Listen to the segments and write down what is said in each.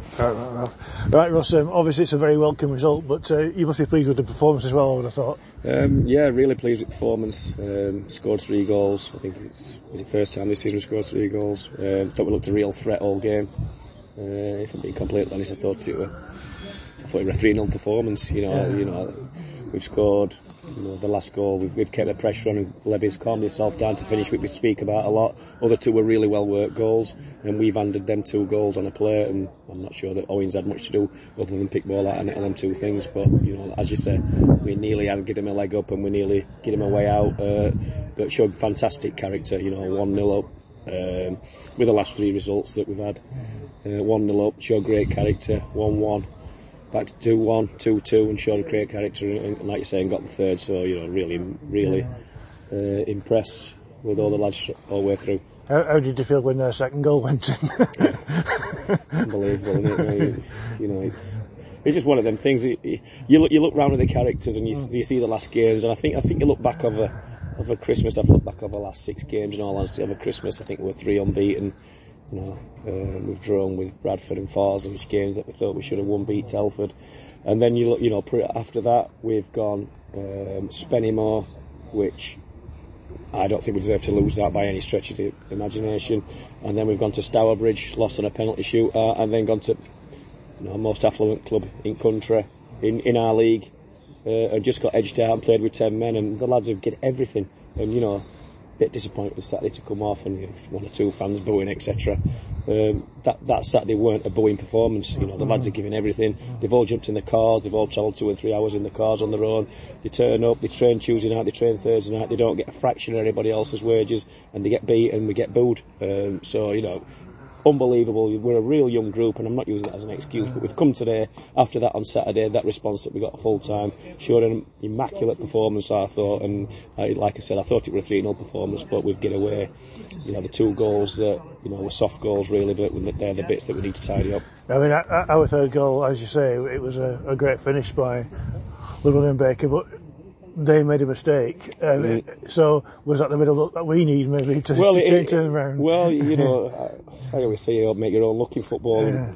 Fair enough. Right, Ross, um, obviously it's a very welcome result, but uh, you must be pleased with the performance as well, I would have thought. Um, yeah, really pleased with the performance. Um, scored three goals. I think it's, it's the first time this season we scored three goals. Um, thought we looked a real threat all game. Uh, if I'm being completely honest, I thought it were, I thought it were a 3-0 performance. You know, yeah. you know, we've scored you know, the last goal, we've, we've kept the pressure on and Levy's calmed himself down to finish, which we speak about a lot. Other two were really well worked goals, and we've handed them two goals on a plate, and I'm not sure that Owens had much to do other than pick ball out and them two things. But, you know, as you say, we nearly had to get him a leg up and we nearly get him a way out, uh, but showed fantastic character, you know, 1-0 up. Um, with the last three results that we've had, uh, 1-0 up, showed great character, 1-1, back to 2 1, 2 2, and showed a great character, and, and like you say, and got the third. So, you know, really, really uh, impressed with all the lads all the way through. How, how did you feel when the second goal went in? Unbelievable, isn't it? You know, it's, it's just one of them things. You look, you look round at the characters and you, mm. you see the last games, and I think, I think you look back over, over Christmas. I've looked back over the last six games, and all honesty, over Christmas, I think we're three unbeaten. You know, um, we've drawn with Bradford and Farsley, which games that we thought we should have won, beat Telford. And then you look, you know, after that we've gone um, Spennymoor, which I don't think we deserve to lose that by any stretch of the imagination. And then we've gone to Stourbridge, lost on a penalty shootout, and then gone to you know, most affluent club in country, in, in our league, uh, and just got edged out and played with 10 men, and the lads have get everything. And, you know, bit disappointed with Saturday to come off and you know, one or two fans booing, etc. Um, that that Saturday weren't a booing performance. You know, the lads are giving everything. They've all jumped in the cars. They've all travelled two and three hours in the cars on their own. They turn up. They train Tuesday night. They train Thursday night. They don't get a fraction of anybody else's wages, and they get beat and we get booed. Um, so you know, unbelievable. We're a real young group, and I'm not using that as an excuse, but we've come today after that on Saturday. That response that we got full time showed an immaculate performance, I thought, and uh, I, like I said, I thought it was a 3 0 performance, but we've get away, you know, the two goals that you know were soft goals really, but they're the bits that we need to tidy up. I mean, our third goal, as you say, it was a, a great finish by Llewellyn Baker, but they made a mistake. Um. So was that the middle that we need maybe to, well, to change it, around? Well, you know, I, I always say you make your own luck in football. Yeah.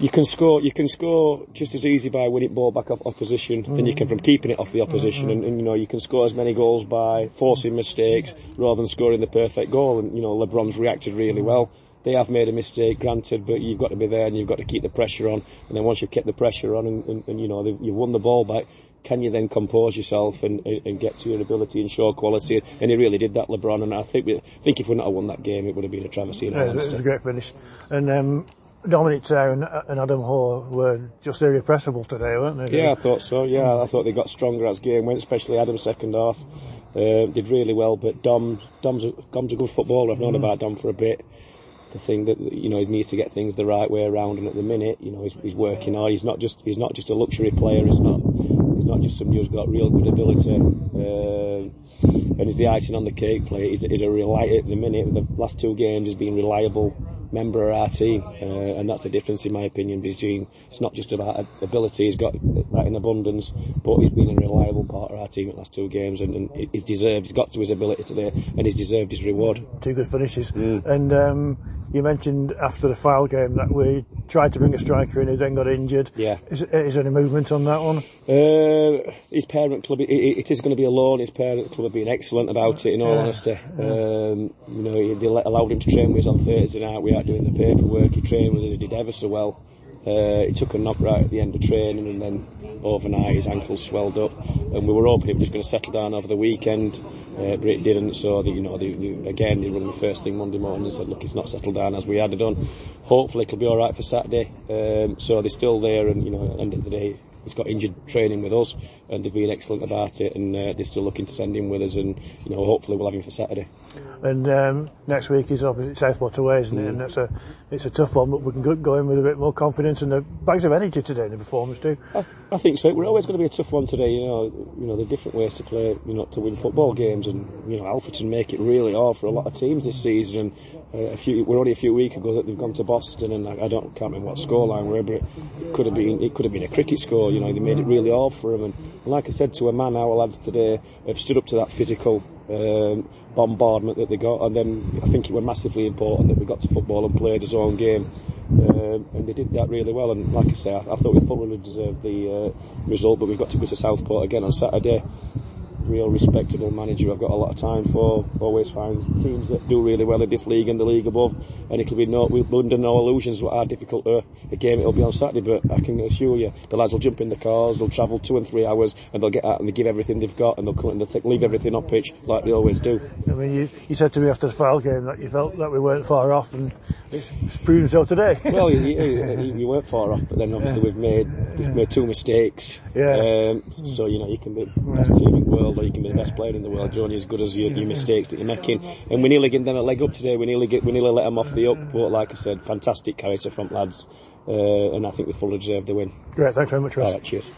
You can score. You can score just as easy by winning ball back off opposition mm. than you can from keeping it off the opposition. Mm-hmm. And, and, you know you can score as many goals by forcing mistakes rather than scoring the perfect goal. And you know LeBron's reacted really well they have made a mistake, granted, but you've got to be there and you've got to keep the pressure on. And then once you've kept the pressure on and, and, and you know you've won the ball back, can you then compose yourself and, and get to your ability and show quality? And he really did that, LeBron. And I think we, I think if we would not have won that game, it would have been a travesty. yeah, it was a great finish. And um, Dominic Town and Adam Hoare were just irrepressible today, weren't they? Yeah, I thought so. Yeah, I thought they got stronger as game went, especially Adam second half. Uh, did really well, but Dom, Dom's a, Dom's a good footballer. I've known mm. about Dom for a bit the thing that you know he needs to get things the right way around. And at the minute you know he's, he's working hard. He's not just he's not just a luxury player. He's not he's not just somebody who's got real good ability. Uh, and he's the icing on the cake player. He's, he's a reliable at the minute the last two games he's been reliable member of our team, uh, and that's the difference in my opinion between it's not just about ability, he's got that in abundance, but he's been a reliable part of our team at the last two games, and, and he's deserved, he's got to his ability today, and he's deserved his reward. Two good finishes. Mm. And um, you mentioned after the Fylde game that we tried to bring a striker in who then got injured. Yeah. Is, is there any movement on that one? Uh, his parent club, it, it is going to be a loan. His parent club have been excellent about it, in all yeah. honesty. Um, you know, they allowed him to train with us on Thursday night. We are doing the paperwork. He trained with us. He did ever so well. Uh, he took a knock right at the end of training, and then overnight his ankle swelled up. And we were hoping he was going to settle down over the weekend, uh, but it didn't. So the, you know, the, the, again, they run the first thing Monday morning and said, "Look, it's not settled down as we had it done. Hopefully, it'll be all right for Saturday." Um, so they're still there, and you know, at the end of the day, he's got injured training with us, and they've been excellent about it, and uh, they're still looking to send him with us, and you know, hopefully we'll have him for Saturday. And um, next week is obviously Southport away, isn't it? Mm. And that's a it's a tough one, but we can go in with a bit more confidence and the bags of energy today in the performance too. I, I, think so. We're always going to be a tough one today. You know, you know the different ways to play, you know, to win football games, and you know, Alfreton make it really hard for a lot of teams this season. And a few, we're only a few weeks ago that they've gone to Boston, and I, I don't can't remember what scoreline were, but it could have been it could have been a cricket score. You know, they made it really hard for them, and, like I said to a man, our lads today have stood up to that physical. Um, bombardment that they got, and then I think it was massively important that we got to football and played his own game. Um, and they did that really well. And like I say, I, I thought we fully deserved the uh, result, but we've got to go to Southport again on Saturday real respectable manager I've got a lot of time for. Always finds teams that do really well in this league and the league above. And it'll be no, we're under no illusions what how difficult a, game it'll be on Saturday. But I can assure you, the lads will jump in the cars, they'll travel two and three hours, and they'll get out and they give everything they've got, and they'll come and they'll take, leave everything on pitch like they always do. I mean, you, you said to me after the Fylde game that you felt that we weren't far off, and it's, it's proven so today. well, you, you, you, weren't far off, but then obviously yeah. we've made we've made two mistakes. Yeah. Um, so you know you can be the best team in the world, or you can be the best player in the world. You're only as good as your, your mistakes that you're making. And we nearly get them a leg up today. We nearly get we nearly let them off the up. But like I said, fantastic character front lads, uh, and I think we fully deserve the win. Great, thanks very much, Ross. All right, cheers.